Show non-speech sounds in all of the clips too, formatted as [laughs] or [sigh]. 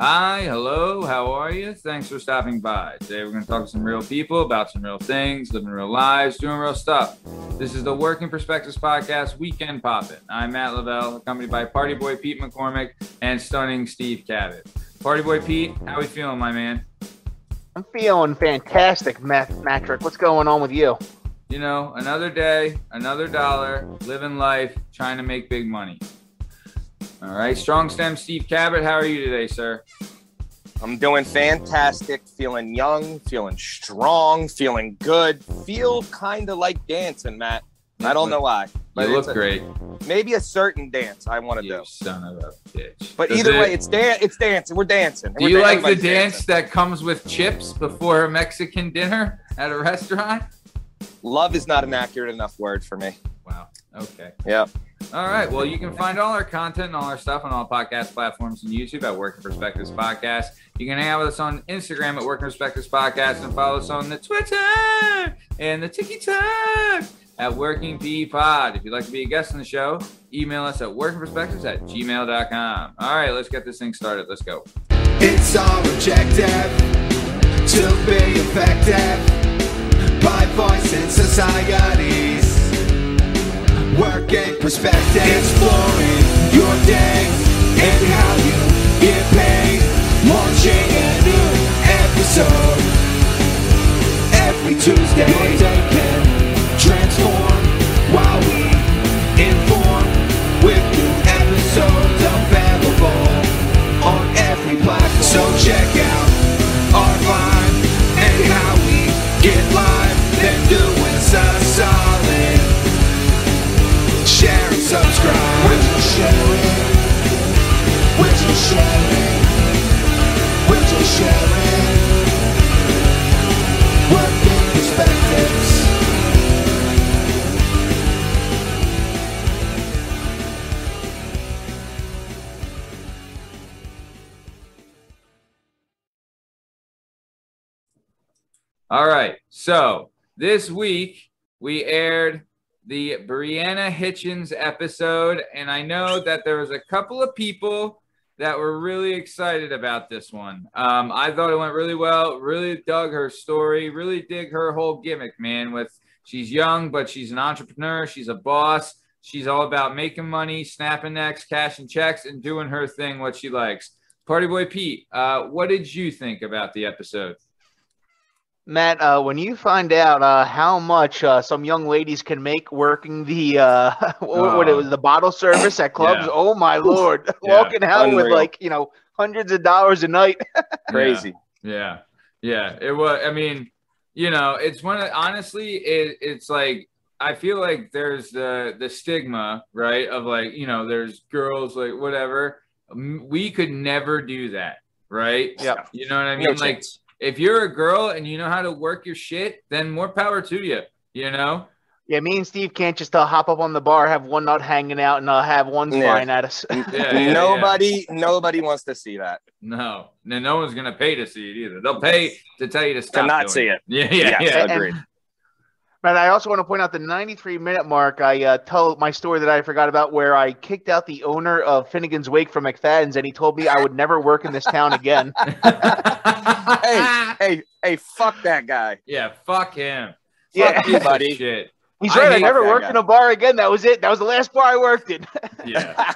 Hi, hello, how are you? Thanks for stopping by. Today we're going to talk to some real people about some real things, living real lives, doing real stuff. This is the Working Perspectives Podcast Weekend Poppin'. I'm Matt Lavelle, accompanied by Party Boy Pete McCormick and stunning Steve Cabot. Party Boy Pete, how we feeling, my man? I'm feeling fantastic, Matt Matrick. What's going on with you? You know, another day, another dollar, living life, trying to make big money. All right, strong stem Steve Cabot, how are you today, sir? I'm doing fantastic, feeling young, feeling strong, feeling good, feel kind of like dancing, Matt. I don't know why. You look a, great. Maybe a certain dance I want to do. son of a bitch. But Does either it- way, it's dan- it's dancing. We're dancing. Do We're you like the dance dancing. that comes with chips before a Mexican dinner at a restaurant? Love is not an accurate enough word for me. Wow. Okay. Yeah. All right. Well, you can find all our content and all our stuff on all podcast platforms and YouTube at Working Perspectives Podcast. You can hang out with us on Instagram at Working Perspectives Podcast and follow us on the Twitter and the TikTok at Working P Pod. If you'd like to be a guest on the show, email us at workingperspectives at gmail.com. All right, let's get this thing started. Let's go. It's our objective to be effective by voice in societies. Working perspective, exploring your day and how you get paid. Launching a new episode every Tuesday. So this week we aired the Brianna Hitchens episode, and I know that there was a couple of people that were really excited about this one. Um, I thought it went really well. Really dug her story. Really dig her whole gimmick, man. With she's young, but she's an entrepreneur. She's a boss. She's all about making money, snapping necks, cashing checks, and doing her thing what she likes. Party boy Pete, uh, what did you think about the episode? Matt, uh, when you find out uh, how much uh, some young ladies can make working the uh, [laughs] what, what it Oh. was the bottle service at clubs, Yeah. oh my lord, [laughs] Yeah. walking out with like you know hundreds of dollars a night. [laughs] Crazy. Yeah, yeah. It was. I mean, you know, it's one of honestly, it, it's like I feel like there's the the stigma, right? Of like, you know, there's girls like whatever. We could never do that, right? Yeah, You know what I No mean? like, chance. If you're a girl and you know how to work your shit, then more power to you. You know? Yeah, me and Steve can't just uh, hop up on the bar, have one nut hanging out, and uh, have one Yeah. flying at us. [laughs] Yeah, yeah, nobody, nobody wants to see that. No, no, no one's gonna pay to see it either. They'll pay to tell you to stop not doing see it. [laughs] Yeah, yeah, Yes, yeah. And- agreed. But I also want to point out the 93 minute mark. I uh, told my story that I forgot about where I kicked out the owner of Finnegan's Wake from McFadden's, and he told me I would never work in this town again. [laughs] Hey, hey, hey! Fuck that guy. Yeah, fuck him. Yeah. Fuck you, buddy. Shit. He's I right. I, hate never that worked guy. in a bar again. That was it. That was the last bar I worked in. [laughs] Yeah.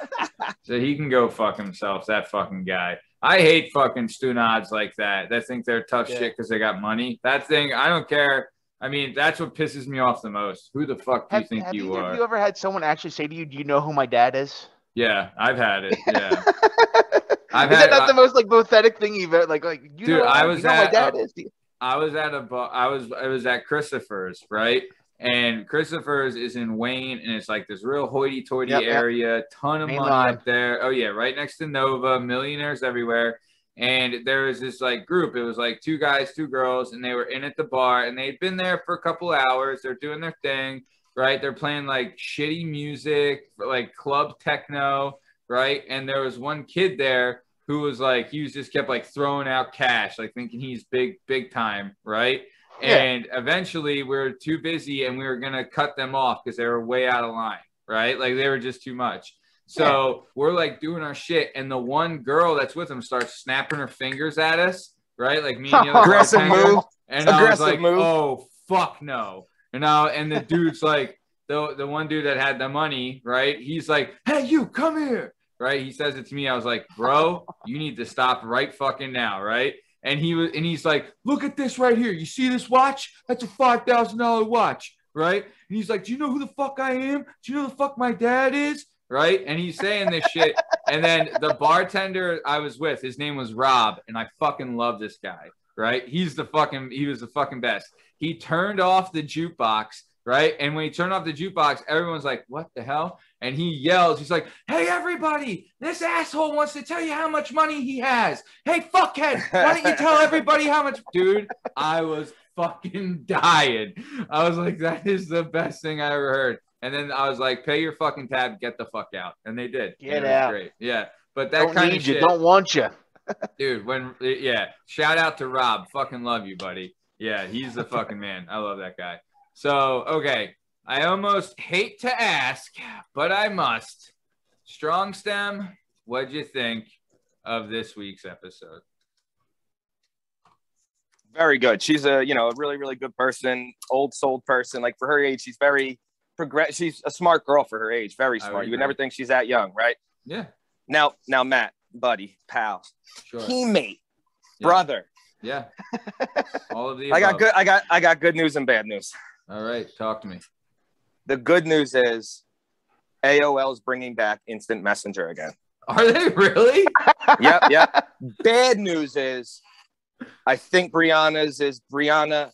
so he can go fuck himself, that fucking guy. I hate fucking stunads like that that think they're tough Yeah. shit because they got money. That thing, I don't care. I mean, that's what pisses me off the most. Who the fuck do you think have you are? Have you ever had someone actually say to you, "Do you know who my dad is"? yeah, I've had it. Yeah. [laughs] I've is had- that not the most like pathetic thing you've ever like? Like you Dude, know, I you was know my at, dad uh, is. I was at a bar. I was I was at Christopher's, right? And Christopher's is in Wayne, and it's like this real hoity-toity Yep, yep. area, ton of Main money line. up there. Oh yeah, right next to Nova, millionaires everywhere. And there was this like group. It was like two guys, two girls, and they were in at the bar, and they'd been there for a couple hours. They're doing their thing, right? They're playing like shitty music, like club techno, right? And there was one kid there who was like, he was just kept like throwing out cash, like thinking he's big, big time, right? Yeah. And eventually we were too busy and we were gonna cut them off because they were way out of line, right? Like they were just too much. So we're like doing our shit, and the one girl that's with him starts snapping her fingers at us, right? Like me and the other Aggressive move. And I was Aggressive like, move. oh fuck no. And now and the dude's like the the one dude that had the money, right? He's like, hey you come here. Right. He says it to me. I was like, bro, you need to stop right fucking now, right? And he was and he's like, look at this right here. You see this watch? That's a five thousand dollar watch, right? And he's like, Do you know who the fuck I am? Do you know the fuck my dad is? Right. And he's saying this shit. And then the bartender I was with, his name was Rob, and I fucking love this guy. Right. He's the fucking he was the fucking best. He turned off the jukebox, right? And when he turned off the jukebox, everyone's like, What the hell? And he yells, he's like, Hey everybody, this asshole wants to tell you how much money he has. Hey fuckhead, why don't you tell everybody how much dude? I was fucking dying. I was like, that is the best thing I ever heard. And then I was like, pay your fucking tab, get the fuck out. And they did. Get it out. Great. Yeah. But that Don't kind need of you. shit, Don't want you. [laughs] dude. When yeah, shout out to Rob. Fucking love you, buddy. Yeah, he's the fucking man. I love that guy. So okay, I almost hate to ask, but I must. Strong stem. What'd you think of this week's episode? Very good. She's a you know a really really good person, old soul person. Like for her age, she's very progress. She's a smart girl for her age. Very smart. You would never think she's that young, right? Yeah, Now now Matt, buddy, pal, sure. teammate, Yeah. brother. Yeah. [laughs] All of the I got good. I got I got good news and bad news. All right, talk to me. The good news is AOL is bringing back Instant Messenger again. Are they really? [laughs] yep, yep. [laughs] Bad news is I think Brianna's is Brianna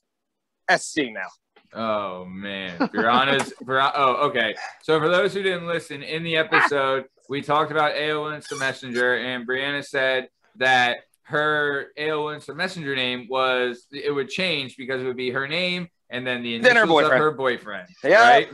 SC now. Oh man, Brianna's. Bri- oh, okay. So for those who didn't listen, in the episode we talked about AOL Instant Messenger, and Brianna said that her AOL Instant Messenger name was it would change because it would be her name and then the Then her initials of boyfriend. her boyfriend. Yeah. Right.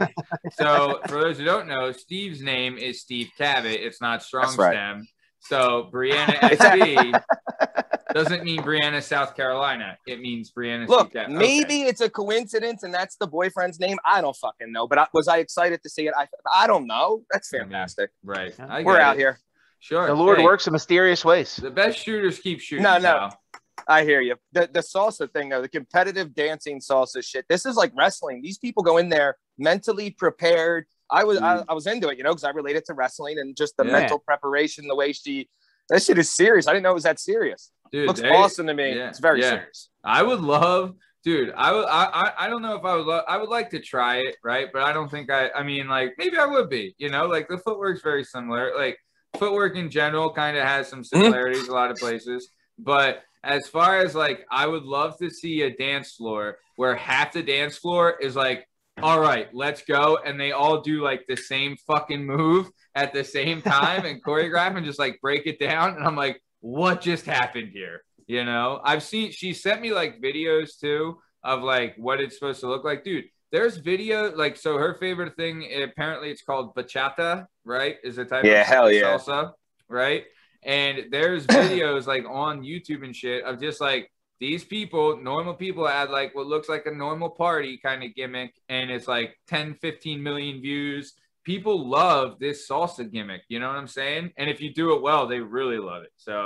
so for those who don't know, Steve's name is Steve Cabot. It's not Strong That's right. Stem. So Brianna [laughs] SB doesn't mean Brianna, South Carolina. It means Brianna. Look, Steve Cabot. maybe it's a coincidence and that's the boyfriend's name. I don't fucking know. But I, was I excited to see it? I I don't know. That's I mean, fantastic. Right. I We're out it. here. Sure. The Lord Hey, works in mysterious ways. The best shooters keep shooting. No, no. Sal. I hear you. The the salsa thing though, the competitive dancing salsa shit. This is like wrestling. These people go in there mentally prepared. I was I, mm. I was into it, you know, because I related to wrestling and just the Yeah. mental preparation, the way she that shit is serious. I didn't know it was that serious. Dude, Looks they- awesome to me. yeah, It's very yeah. serious. I would love, dude. I would. I, I. Don't know if I would. Lo- I would like to try it, right? But I don't think I. I mean, like maybe I would be. You know, like the footwork's very similar. Like footwork in general kind of has some mm-hmm. similarities a lot of places. But as far as like, I would love to see a dance floor where half the dance floor is like. All right, let's go. And they all do like the same fucking move at the same time and [laughs] choreograph and just like break it down. And I'm like, what just happened here? You know, I've seen she sent me like videos too of like what it's supposed to look like. Dude, there's video like so her favorite thing eh, apparently it's called bachata, right? Is a type Yeah, of hell yeah. salsa, right? And there's [clears throat] videos like on YouTube and shit of just like these people, normal people had like what looks like a normal party kind of gimmick, and it's like 10, 15 million views. People love this salsa gimmick, you know what I'm saying? And if you do it well, they really love it. So,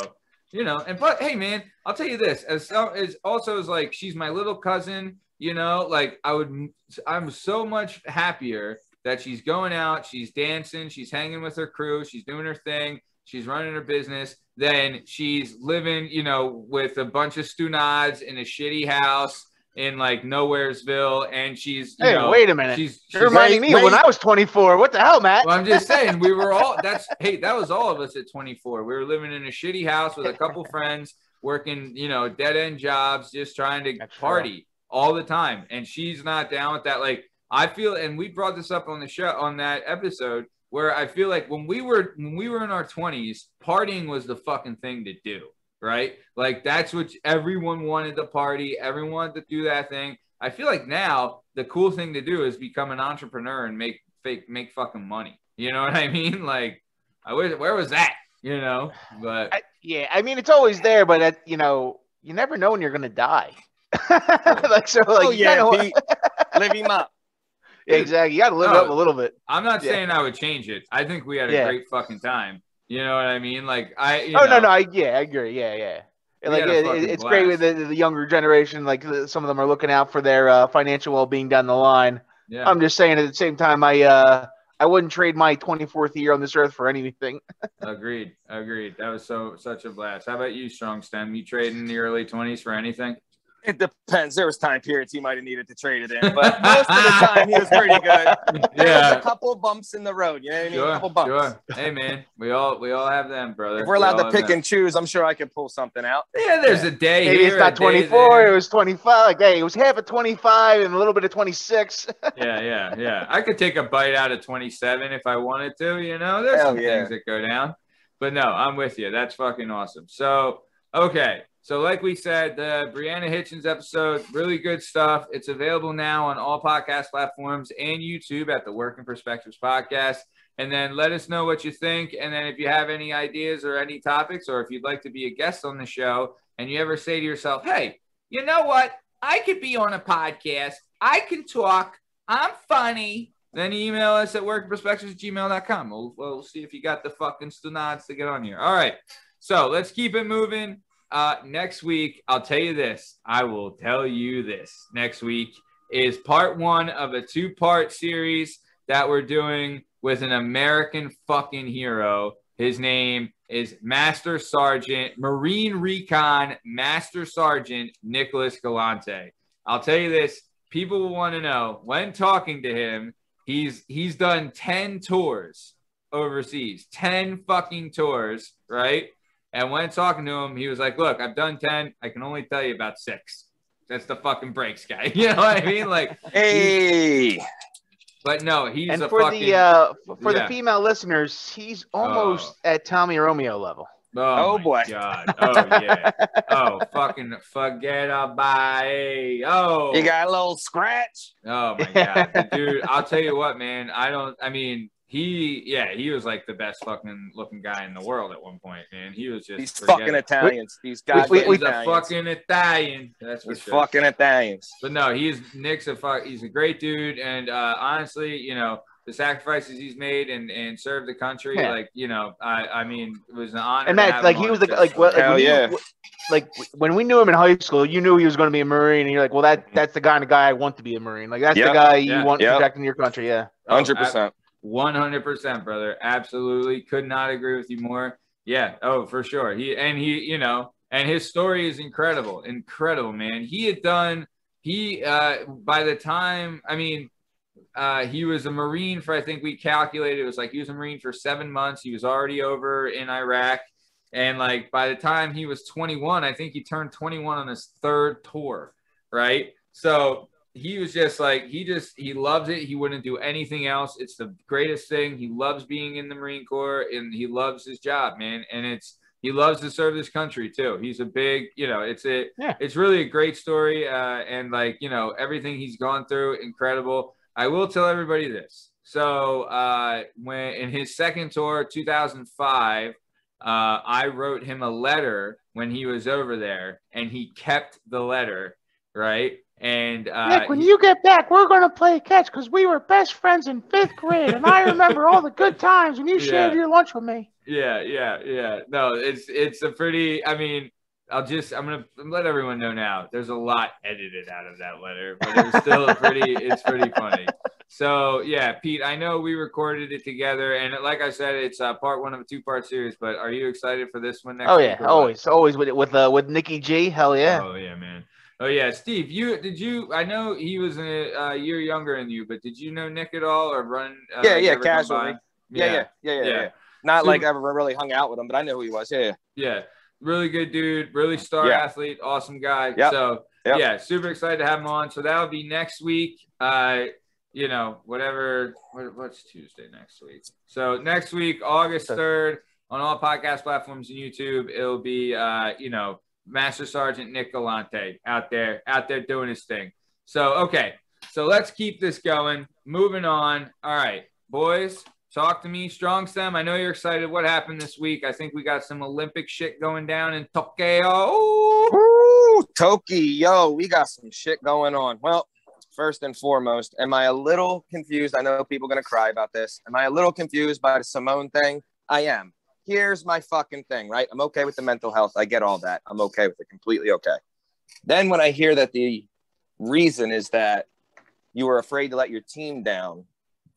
you know, and but hey, man, I'll tell you this as as also as like she's my little cousin, you know, like I would, I'm so much happier that she's going out, she's dancing, she's hanging with her crew, she's doing her thing, she's running her business. Then she's living, you know, with a bunch of stunads in a shitty house in like Nowheresville, and she's, you Hey, know, wait a minute. She's, she's You're reminding me wait. when I was 24. What the hell, Matt? well, I'm just saying, we were all [laughs] that's hey, that was all of us at 24. We were living in a shitty house with a couple friends, working, you know, dead end jobs, just trying to That's party all the time. And she's not down with that. Like, I feel, and we brought this up on the show on that episode where I feel like when we were when we were in our 20s, partying was the fucking thing to do, right? Like that's what everyone wanted to party, everyone wanted to do that thing. I feel like now the cool thing to do is become an entrepreneur and make fake make fucking money. You know what I [laughs] mean? Like, I wish where was that? You know, but I, yeah, I mean it's always there, but uh, you know, you never know when you're gonna die. [laughs] like so, like oh yeah, kinda live him up. Yeah, [laughs] exactly. You got to live it No. up a little bit. I'm not Yeah. saying I would change it. I think we had a Yeah. great fucking time. You know what I mean? Like I. Oh know, no, no, I, yeah, I agree. Yeah, yeah. Like it, it's great with the, the younger generation. Like some of them are looking out for their uh, financial well-being down the line. Yeah. I'm just saying at the same time, I uh, I wouldn't trade my 24th year on this earth for anything. [laughs] Agreed. Agreed. That was so such a blast. How about you, Strong Stem? You trading in the early 20s for anything? It depends. There was time periods he might have needed to trade it in, but most of the time he was pretty good. [laughs] There was Yeah. a couple bumps in the road. You know what I mean? a Sure, couple bumps. sure. Hey man, we all we all have them, brother. If we're allowed all to pick them. and choose, I'm sure I could pull something out. Yeah, there's a day Maybe here, it's not 24. It was 25. Like, hey, it was half of 25 and a little bit of 26. [laughs] yeah, yeah, yeah. I could take a bite out of 27 if I wanted to, you know. There's Hell some yeah. things that go down. But no, I'm with you. That's fucking awesome. So, okay. So, like we said, the Brianna Hitchens episode, really good stuff. It's available now on all podcast platforms and YouTube at the Working Perspectives podcast. And then let us know what you think. And then if you have any ideas or any topics, or if you'd like to be a guest on the show, and you ever say to yourself, hey, you know what? I could be on a podcast. I can talk. I'm funny. Then email us at workperspectives at gmail.com. We'll, we'll see if you got the fucking stunads to get on here. All right. So let's keep it moving. Uh, next week, I'll tell you this. I will tell you this. Next week is part one of a two part series that we're doing with an American fucking hero. His name is Master Sergeant, Marine Recon Master Sergeant Nicholas Galante. I'll tell you this, people will want to know when talking to him, he's he's done 10 tours overseas, 10 fucking tours, right? And when talking to him, he was like, Look, I've done 10, I can only tell you about six. That's the fucking breaks guy. [laughs] You know what I mean? Like, Hey, but no, he's and a for fucking the uh, for yeah. the female listeners, he's almost at Tommy Romeo level. Oh, Oh, boy. God. Oh yeah. [laughs] oh fucking forget about it. Oh. you got a little scratch. Oh my god, dude! I'll tell you what, man. I don't. I mean, he, yeah, he was like the best fucking looking guy in the world at one point, man. He was just These fucking it. Italians. These we- guys. we- He's a Italians. fucking Italian. That's for These sure. fucking Italians. But no, he's Nick's a fuck. He's a great dude, and uh, honestly, you know, the sacrifices he's made and and served the country, Yeah. like you know, I I mean, it was an honor. And to Matt, like he was the like what like, Hell when you- yeah. like when we knew him in high school, you knew he was going to be a marine, and you're like, well, that that's the kind of guy I want to be a marine. Like that's the guy you Yeah. want Yep. protecting your country. Yeah. Oh, Hundred percent. One hundred percent, brother. Absolutely, could not agree with you more. Yeah. Oh, for sure. He and he, you know, and his story is incredible, incredible, man. He had done. He uh by the time, I mean, uh he was a marine for. I think we calculated it was like he was a marine for seven months. He was already over in Iraq, and like by the time he was twenty one, I think he turned twenty one on his third tour, right? So he was just like he just he loves it. He wouldn't do anything else. It's the greatest thing. He loves being in the marine corps and he loves his job man. And it's he loves to serve this country too. He's a big you know it's a Yeah. it's really a great story uh and like you know everything he's gone through incredible. I will tell everybody this. So uh when in his second tour 2005 uh, I wrote him a letter when he was over there, and he kept the letter, right? And uh, Nick, when you get back, we're going to play catch because we were best friends in fifth grade, and I [laughs] remember all the good times when you shared Yeah. your lunch with me. Yeah, yeah, yeah. No, it's it's a pretty. I mean, I'll just I'm gonna let everyone know now. There's a lot edited out of that letter, but it's was still pretty. [laughs] It's pretty funny. So yeah, Pete, I know we recorded it together, and like I said, it's uh, part one of a two part series. But are you excited for this one next? Oh week yeah, or what? always, always with with uh, with Nikki G. Hell yeah. Oh yeah, man. Oh yeah, Steve. You did you? I know he was a uh, year younger than you, but did you know Nick at all or run? Uh, Yeah, yeah, casually. by? Yeah, yeah, yeah, yeah, Yeah. yeah. Not Super- like I ever really hung out with him, but I knew who he was. Yeah, yeah. Yeah, really good dude, really star Yeah. athlete, awesome guy. Yep. So Yep. yeah, super excited to have him on. So that'll be next week. Uh, you know, whatever. What, what's Tuesday next week? So next week, August third, on all podcast platforms and YouTube, it'll be uh, you know, Master Sergeant Nick Galante out there, out there doing his thing. So okay, so let's keep this going. Moving on. All right, boys. Talk to me, Strong Stem. I know you're excited. What happened this week? I think we got some Olympic shit going down in Tokyo. Woo, Toki, yo, we got some shit going on. Well, first and foremost, am I a little confused? I know people are gonna cry about this. Am I a little confused by the Simone thing? I am. Here's my fucking thing, right? I'm okay with the mental health. I get all that. I'm okay with it. Completely okay. Then when I hear that the reason is that you were afraid to let your team down,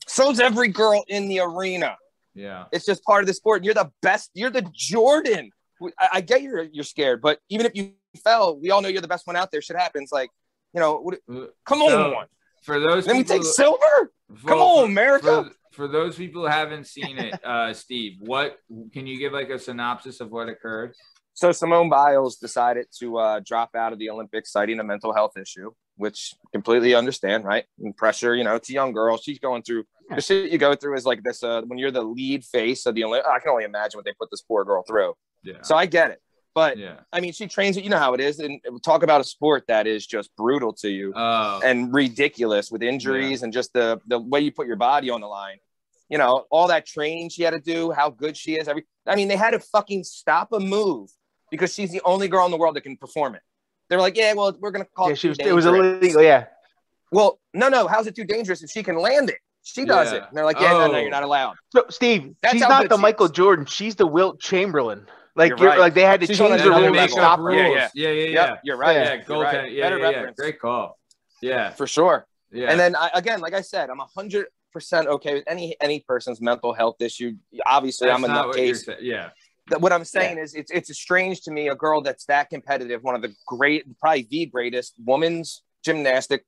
so's every girl in the arena. Yeah. It's just part of the sport. You're the best. You're the Jordan. I, I get you're you're scared, but even if you fell, we all know you're the best one out there. Shit happens. Like, you know, what, uh, come So, on. For those Then we take silver. Come on, America. For, for those people who haven't [laughs] seen it, uh, Steve, what can you give like a synopsis of what occurred? So Simone Biles decided to uh, drop out of the Olympics, citing a mental health issue, which completely understand, right? And pressure, you know, it's a young girl. She's going through the shit you go through is like this. Uh, when you're the lead face of the Olympics, I can only imagine what they put this poor girl through. Yeah. So I get it, but yeah. I mean, she trains it. You know how it is, and talk about a sport that is just brutal to you Oh. and ridiculous with injuries and just the the way you put your body on the line. You know, all that training she had to do, how good she is. Every, I mean, they had to fucking stop a move because she's the only girl in the world that can perform it. They're like, yeah, well, we're gonna call Yeah, it. she too was, it was dangerous. illegal. Yeah. Well, no, no. How's it too dangerous if she can land it? She does Yeah. it. And they're like, yeah, no, no, Oh. you're not allowed. So Steve, That's she's not the she Michael is. Jordan. She's the Wilt Chamberlain. Like You're you're, right. like they had to She's change the different rules to level. stop Yeah, yeah. yeah, yeah, yeah. Yep, you're right. Yeah, You're right. goaltend. Yeah, Better yeah, yeah. reference. Great call. Yeah, For sure. yeah. And then I, again, like I said, I'm a hundred percent okay with any any person's mental health issue. Obviously, That's I'm a not what. Yeah, what I'm saying is it's it's strange to me a girl that's that competitive, one of the great, probably the greatest woman's gymnastic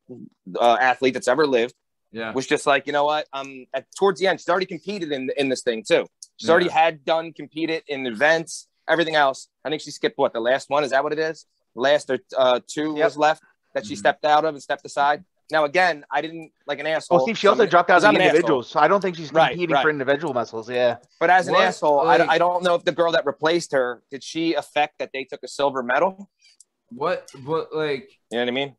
uh, athlete that's ever lived, yeah. was just like, you know what? Um, at towards the end, she's already competed in in this thing too. She's Yeah. already had done competed in events, everything else. I think she skipped what the last one is that what it is? Last or uh, two Yep. was left that she Mhm. stepped out of and stepped aside. Now again, I didn't like an asshole. Well, Steve, she also Somebody- dropped out of I'm the an asshole. individuals, so I don't think she's Right, competing right. for individual muscles. Yeah. But as an What, asshole, like- I, I don't know if the girl that replaced her did she affect that they took a silver medal. What? What? Like, You know what I mean?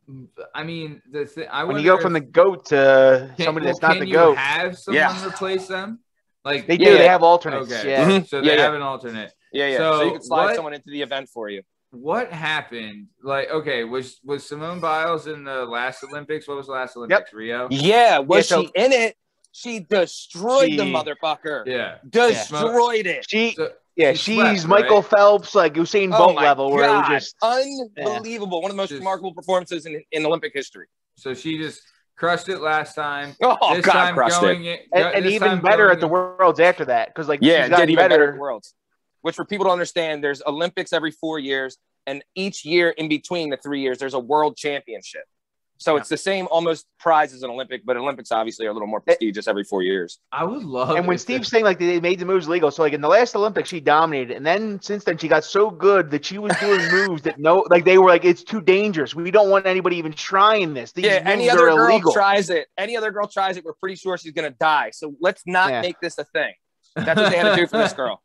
I mean, the thing. I When you go from the goat to can- somebody well, that's not can the you goat, Have someone Yeah. replace them? Like they Yeah, do. They yeah. have alternates. Okay. Yeah. Mhm. So they Yeah, yeah. have an alternate. Yeah, yeah. So, So you could slide what- someone into the event for you. What happened? Like, okay, was was Simone Biles in the last Olympics? What was the last Olympics? Rio. Yeah, was Yeah, so- she in it? She destroyed the motherfucker. Yeah. Destroyed it. She, So, yeah, she she's swept, Michael right? Phelps, like Usain Oh Bolt my level, where it was just Unbelievable. One of the most Just- remarkable performances in, in Olympic history. so she just crushed it last time. Oh, this God, time crushed going it. it, and, and even better at the worlds after that because like Yeah, she's gotten even better better. at Worlds. Which for people to understand, there's Olympics every four years, and each year in between the three years, there's a world championship. So it's the same almost prize as an Olympic, but Olympics obviously are a little more eh. prestigious every four years. I would love. And when Steve's saying like they made the moves legal, so like in the last Olympics she dominated, and then since then she got so good that she was doing [laughs] moves that no, like they were like it's too dangerous. We don't want anybody even trying this. These yeah, any other girl illegal. tries it. Any other girl tries it, we're pretty sure she's gonna die. So let's not Yeah. make this a thing. That's what they had to do for this [laughs] girl.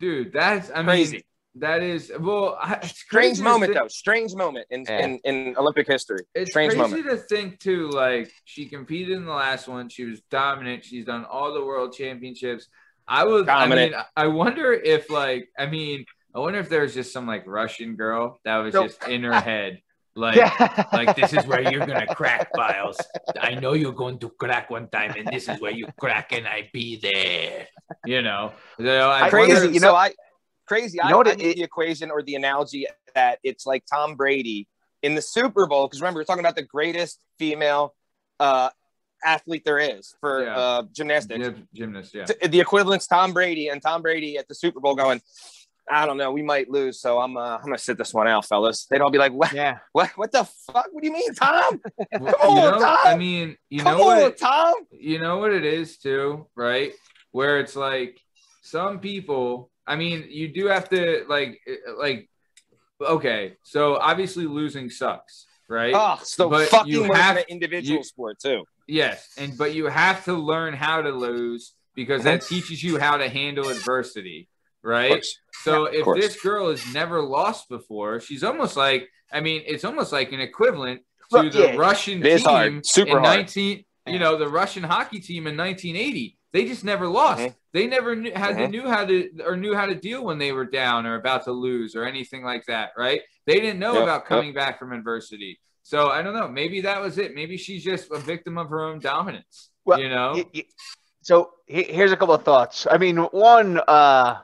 Dude, that's I Crazy. mean that is well I- Strange moment think- though. Strange moment in, Yeah. in, in Olympic history. It's Strange crazy moment. to think too. Like she competed in the last one. She was dominant. She's done all the world championships. I would. Dominant. I mean, I wonder if like. I mean, I wonder if there's just some like Russian girl that was Nope. just in her head, like. Like this is where you're gonna crack, Biles. I know you're going to crack one time, and this is where you crack, and I be there. You know, So I crazy. wonder- you know- so I crazy. you I, know what I it- the equation or the analogy that it's like Tom Brady in the Super Bowl. Because remember, we're talking about the greatest female uh, athlete there is for Yeah. uh, gymnastics. Gym- gymnast, yeah. T- The equivalent's Tom Brady and Tom Brady at the Super Bowl going. I don't know. We might lose, so I'm. Uh, I'm gonna sit this one out, fellas. They'd all be like, "What? yeah. What? What the fuck? What do you mean, Tom? [laughs] On, you know, Tom. I mean, you Come know what? on, it- Tom." you know what it is too, right? Where it's like some people, I mean, you do have to like eh, eh, like okay, so obviously losing sucks, right? Ah, oh, so But fucking you have- an individual you- sport too. Yes, and but you have to learn how to lose because that teaches you how to handle adversity, right? So of if this girl has never lost before, she's almost like I mean, it's almost like an equivalent Well, to the yeah, Russian team hard. Super in hard. 19 you know, the Russian hockey team in 1980. They just never lost. Mhm. They never knew, had to Mhm. knew how to or knew how to deal when they were down or about to lose or anything like that, right? They didn't know Yep, about yep. coming back from adversity. So I don't know. Maybe that was it. Maybe she's just a victim of her own dominance. Well, you know? Y- y- so he- here's a couple of thoughts. I mean, one, uh,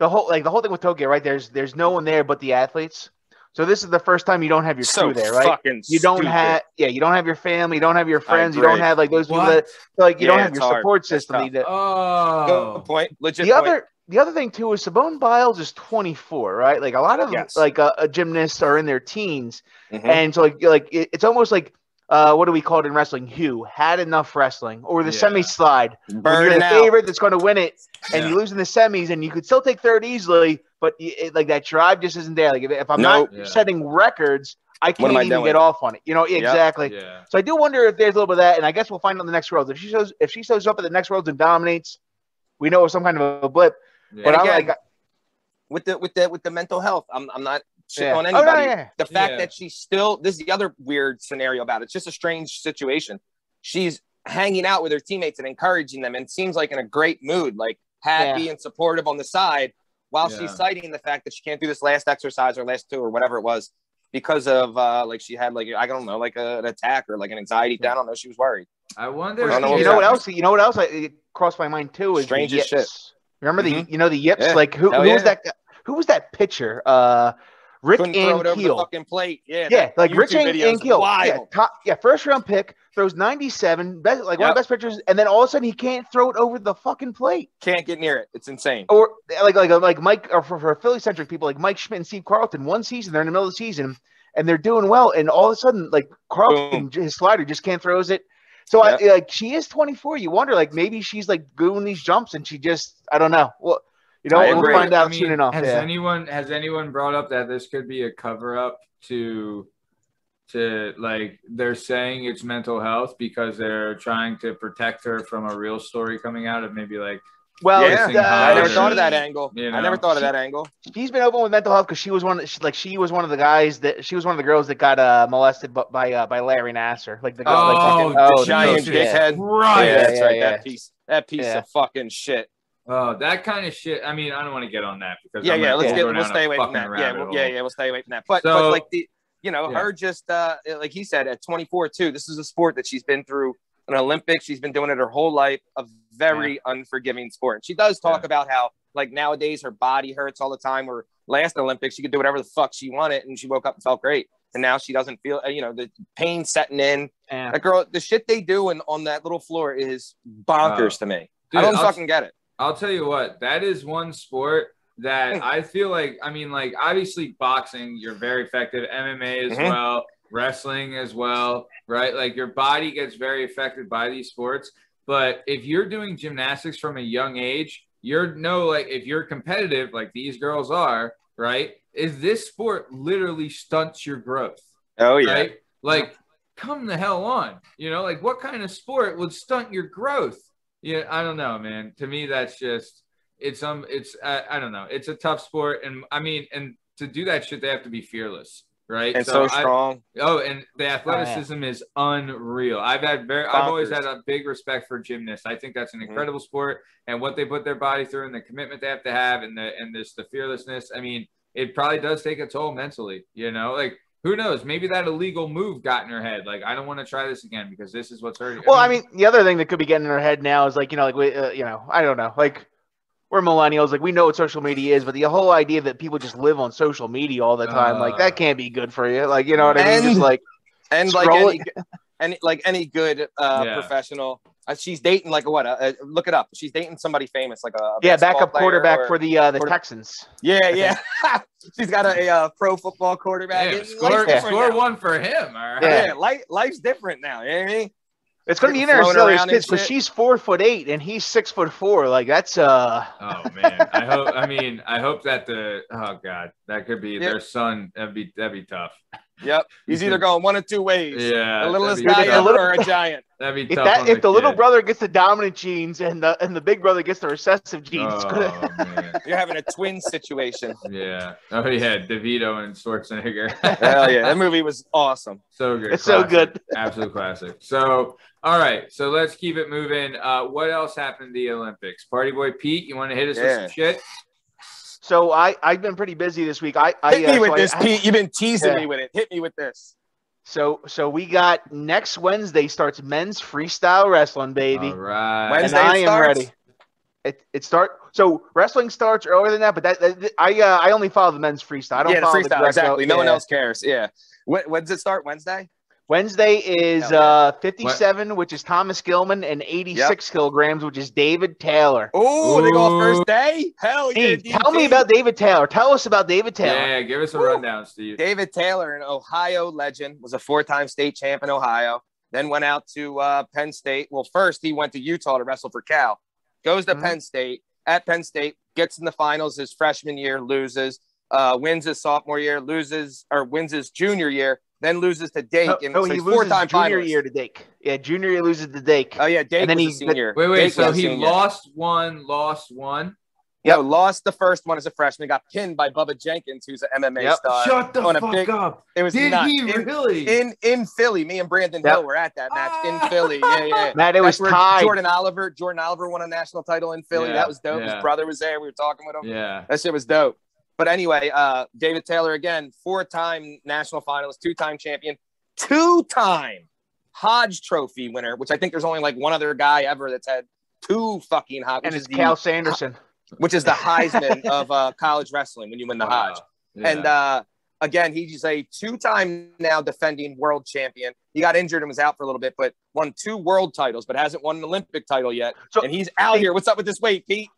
the whole like the whole thing with Tokyo, right? There's there's no one there but the athletes. So this is the first time you don't have your so crew there, right? fucking You don't have yeah, you don't have your family, you don't have your friends, you don't have like those people What? that like you don't have your hard. support system. that- oh, Good point. Legit the point. other the other thing too is Simone Biles is 24, right? Like a lot of Yes. like uh, gymnasts are in their teens, Mhm. and so like like it, it's almost like uh, what do we call it in wrestling? Who had enough wrestling or the Yeah. semi slide? When you're the favorite that's going to win it, and Yeah. you lose in the semis, and you could still take third easily, but it, like that drive just isn't there. Like if, if I'm Nope. not Yeah. setting records, I can't I even doing? get off on it. You know exactly. yeah. So I do wonder if there's a little bit of that, and I guess we'll find out in the next world. If she shows if she shows up at the next worlds and dominates, we know it's some kind of a blip. yeah. But I'm again, like, with the with the with the mental health. I'm I'm not shitting yeah. on Oh, no, anybody. yeah. The fact Yeah. that she's still this is the other weird scenario about it. It's just a strange situation. She's hanging out with her teammates and encouraging them and seems like in a great mood, like happy and supportive on the side, while Yeah. she's citing the fact that she can't do this last exercise or last two or whatever it was because of uh like she had like I don't know like a, an attack or like an anxiety. I don't know. She was worried. I wonder. I don't know you what know what else? You know what else? I, it crossed my mind too. Is Strange shit. yips. Remember the Mhm. you know the yips? Yeah. Like who, Hell who was that? Who was that pitcher? Uh, Rick Couldn't throw it over the fucking plate. Yeah, Yeah, like YouTube video is Ankiel. Yeah, top, yeah, first round pick throws 97, best, like one of the best pitchers, and then all of a sudden he can't throw it over the fucking plate. Can't get near it. It's insane. Or like like like Mike or for, for Philly centric people like Mike Schmidt and Steve Carlton. One season they're in the middle of the season and they're doing well, and all of a sudden like Carlton his slider just can't throws it. So I like she is 24. You wonder like maybe she's like doing these jumps and she just I don't know. Well, you know I we'll find out I mean, soon enough. Has Yeah. anyone has anyone brought up that this could be a cover up to to like they're saying it's mental health because they're trying to protect her from a real story coming out of maybe like well, yeah, uh, I never high thought of that angle. you I never thought of She- that angle. She's been open with mental health because she was one. Of, she, like she was one of the guys that she was one of the girls that got uh, molested bu- by uh, by Larry Nassar. Like the girl, like, Oh, fucking- the the giant dickhead. Right. Yeah, Yeah, that's yeah, right. yeah. That piece. That piece Yeah. of fucking shit. Oh that kind of shit. I mean, I don't want to get on that because Yeah, I'm yeah. Let's get. We'll stay away from that. Yeah, we'll, yeah, yeah. We'll stay away from that. But So- but like the you know Yeah. her just uh like he said at 24 too. This is a sport that she's been through an Olympics. She's been doing it her whole life. A very unforgiving sport. And she does talk Yeah. about how like nowadays her body hurts all the time. Or last Olympics she could do whatever the fuck she wanted and she woke up and felt great. And now she doesn't feel you know the pain setting in. Yeah. That girl, the shit they do in, on that little floor is bonkers Uh, to me. Dude, I don't I'll- fucking get it. I'll tell you what, that is one sport that. I feel like, I mean, like, obviously, boxing, you're very effective, MMA as Mhm. well, wrestling as well, right? Like, your body gets very affected by these sports. But if you're doing gymnastics from a young age, you're no, like, if you're competitive, like these girls are, right? Is this sport literally stunts your growth? Oh yeah. right? Like, come the hell on. You know, like what kind of sport would stunt your growth? Yeah, I don't know, man. To me, that's just it's um, it's I, I don't know. It's a tough sport, and I mean, and to do that shit, they have to be fearless, right? And so, I- strong. Oh, and the athleticism is unreal. I've had very, I've always had a big respect for gymnasts. I think that's an Mhm. incredible sport, and what they put their body through, and the commitment they have to have, and the and this the fearlessness. I mean, it probably does take a toll mentally. You know, like who knows? Maybe that illegal move got in her head. Like, I don't want to try this again because this is what's hurting. Well, I mean, the other thing that could be getting in her head now is like you know, like we, uh, you know, I don't know, like we're millennials, like we know what social media is, but the whole idea that people just live on social media all the time, like Uh. that can't be good for you. Like you know what I mean? And- Just like and like any, any like any good uh, Yeah. professional, uh, she's dating like what? A, a- look it up. She's dating somebody famous, like a, a yeah, basketball backup quarterback or- for the uh, the quarter- Texans. Yeah, yeah. [laughs] she's got a, a, uh pro football quarterback. yeah, score, life's score one for him. All right. Yeah. Yeah, life, life's different now. You know what I mean? It's gonna be interesting to see kids because she's four foot eight and he's six foot four. Like that's uh Oh man, I hope. I mean, I hope that the oh god, that could be Yeah. their son. That'd be that'd be tough. Yep. He's either going one of two ways. Yeah, The littlest guy be, a ever little- or a giant. [laughs] that'd be if tough. that if the little brother gets the dominant genes and the and the big brother gets the recessive genes, Oh gonna man, [laughs] You're having a twin situation. yeah. Oh yeah, DeVito and Schwarzenegger. Hell yeah. That [laughs] movie was awesome. so good. it's so good. Absolute classic. So, all right. So let's keep it moving. Uh, what else happened at the Olympics? Party boy Pete, you want to hit us with some shit? So I I've been pretty busy this week. I I Hit uh, me with so this, I- [laughs] Pete. You've been teasing Yeah. me with it. Hit me with this. So so we got next Wednesday starts men's freestyle wrestling, baby. All right. Wednesday and I it am starts? ready. It it start so wrestling starts earlier than that, but that, that- I uh, I only follow the men's freestyle. I don't yeah, the follow freestyle. direct- exactly. No one else cares. Yeah. When, when does it start? Wednesday? Wednesday is yeah. uh 57, which is Thomas Gilman, and 86 kilograms, which is David Taylor. Oh, they go first day? Hell yeah. Steve, tell me about David Taylor. Tell us about David Taylor. Yeah, give us a Woo. rundown, Steve. David Taylor, an Ohio legend, was a four-time state champ in Ohio. Then went out to uh, Penn State. Well, first he went to Utah to wrestle for Cael. Goes to Mhm. Penn State. At Penn State, gets in the finals his freshman year, loses. Uh, wins his sophomore year, loses or wins his junior year, then loses to Dake. No, and no, so he he's loses four-time junior finalist. year to Dake. Yeah, junior year loses to Dake. Oh yeah, Dake And then was he- a senior. Wait, wait. Dake So he senior. lost one, lost one. Yeah, lost the first one as a freshman. Got pinned by Bubba Jenkins, who's an MMA Yep. star. Shut the on fuck big- up. It was Did nuts. he in, really? in in Philly. Me and Brandon Yep. Hill were at that match in. Philly. Yeah, yeah. [laughs] Matt, it was That's where tied. Jordan Oliver. Jordan Oliver won a national title in Philly. Yeah, That was dope. yeah. His brother was there. We were talking with him. yeah. That shit was dope. But anyway, uh, David Taylor again, four-time national finalist, two-time champion, two-time Hodge Trophy winner, which I think there's only like one other guy ever that's had two fucking Hodge, and it's is the, Cael Sanderson. which is the Heisman [laughs] of uh, college wrestling when you win the Wow. Hodge. Yeah. And uh, again, he's a two-time now defending world champion. He got injured and was out for a little bit, but won two world titles, but hasn't won an Olympic title yet. So- and he's out here. What's up with this weight, Pete?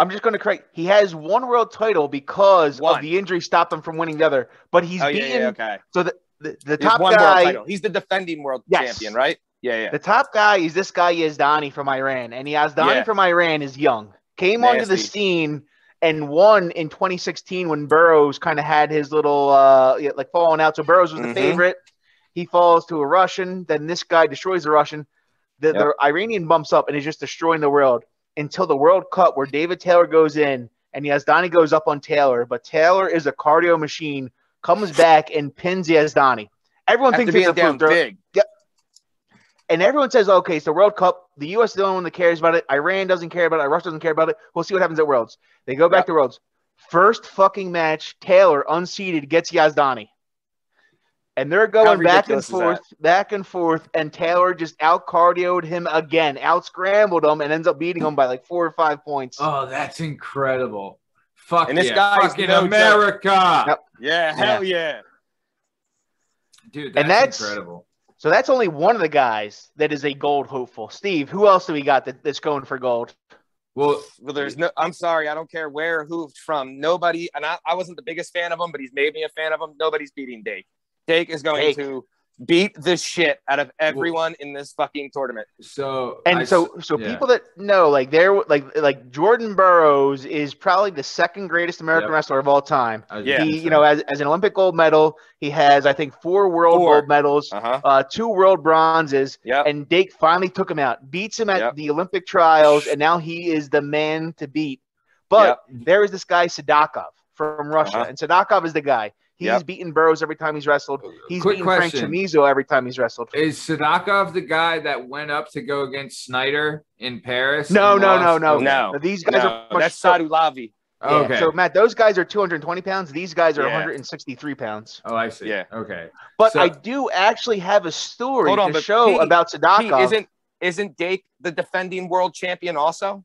I'm just going to correct. He has one world title because One. of the injury stopped him from winning the other. But he's oh beaten. yeah, okay. So the the, the top guy. He's the defending world Yes. champion, right? Yeah, yeah. the top guy is this guy Yazdani from Iran, and Yazdani Yeah. from Iran is young. Came onto the scene and won in 2016 when Burroughs kind of had his little uh like falling out. So Burroughs was the Mhm. favorite. He falls to a Russian. Then this guy destroys the Russian. The, the Iranian bumps up and is just destroying the world until the World Cup where David Taylor goes in and Yazdani goes up on Taylor. But Taylor is a cardio machine, comes back and pins Yazdani. Everyone thinks it's a down fluke. They're- big. and everyone says, okay, it's the World Cup. The U.S. is the only one that cares about it. Iran doesn't care about it. Russia doesn't care about it. We'll see what happens at Worlds. They go back Yep. to Worlds. First fucking match, Taylor unseated gets Yazdani. And they're going back and ridiculous is that? forth, back and forth, and Taylor just out cardioed him again, out scrambled him, and ends up beating him by like four or five points. Oh, that's incredible. Fuck And this yeah. guy's fucking no. America. Yep. Yeah, hell yeah. Dude, that's, And that's- incredible. So that's only one of the guys that is a gold hopeful. Steve, who else do we got that, that's going for gold? Well, Well, there's no. I'm sorry, I don't care where, who from. Nobody, and I, I wasn't the biggest fan of him, but he's made me a fan of him. Nobody's beating Dake. Dake is going Dake. to beat the shit out of everyone in this fucking tournament. so And I so, so yeah. people that know, like they're like like Jordan Burroughs is probably the second greatest American Yep. wrestler of all time. I Yeah. He, you know, as, as an Olympic gold medal, he has I think four world Four. gold medals, Uh huh. uh, two world bronzes, Yep. and Dake finally took him out, beats him at Yep. the Olympic trials, and now he is the man to beat. But there is this guy Sidakov from Russia, Uh-huh. and Sidakov is the guy. He's Yep. beaten Burroughs every time he's wrestled. Uh, he's Quick beaten question. Frank Chamizo every time he's wrestled. Is Sidakov the guy that went up to go against Snyder in Paris? No, and no, no, no, No. These guys No, are much that's so- Sadulaev. Yeah, Okay. So Matt, those guys are 220 pounds. These guys are Yeah. 163 pounds. oh, I see. Yeah. Okay. But So- I do actually have a story on, to show Pete- about Pete, Sidakov. isn't isn't Dake the defending world champion also?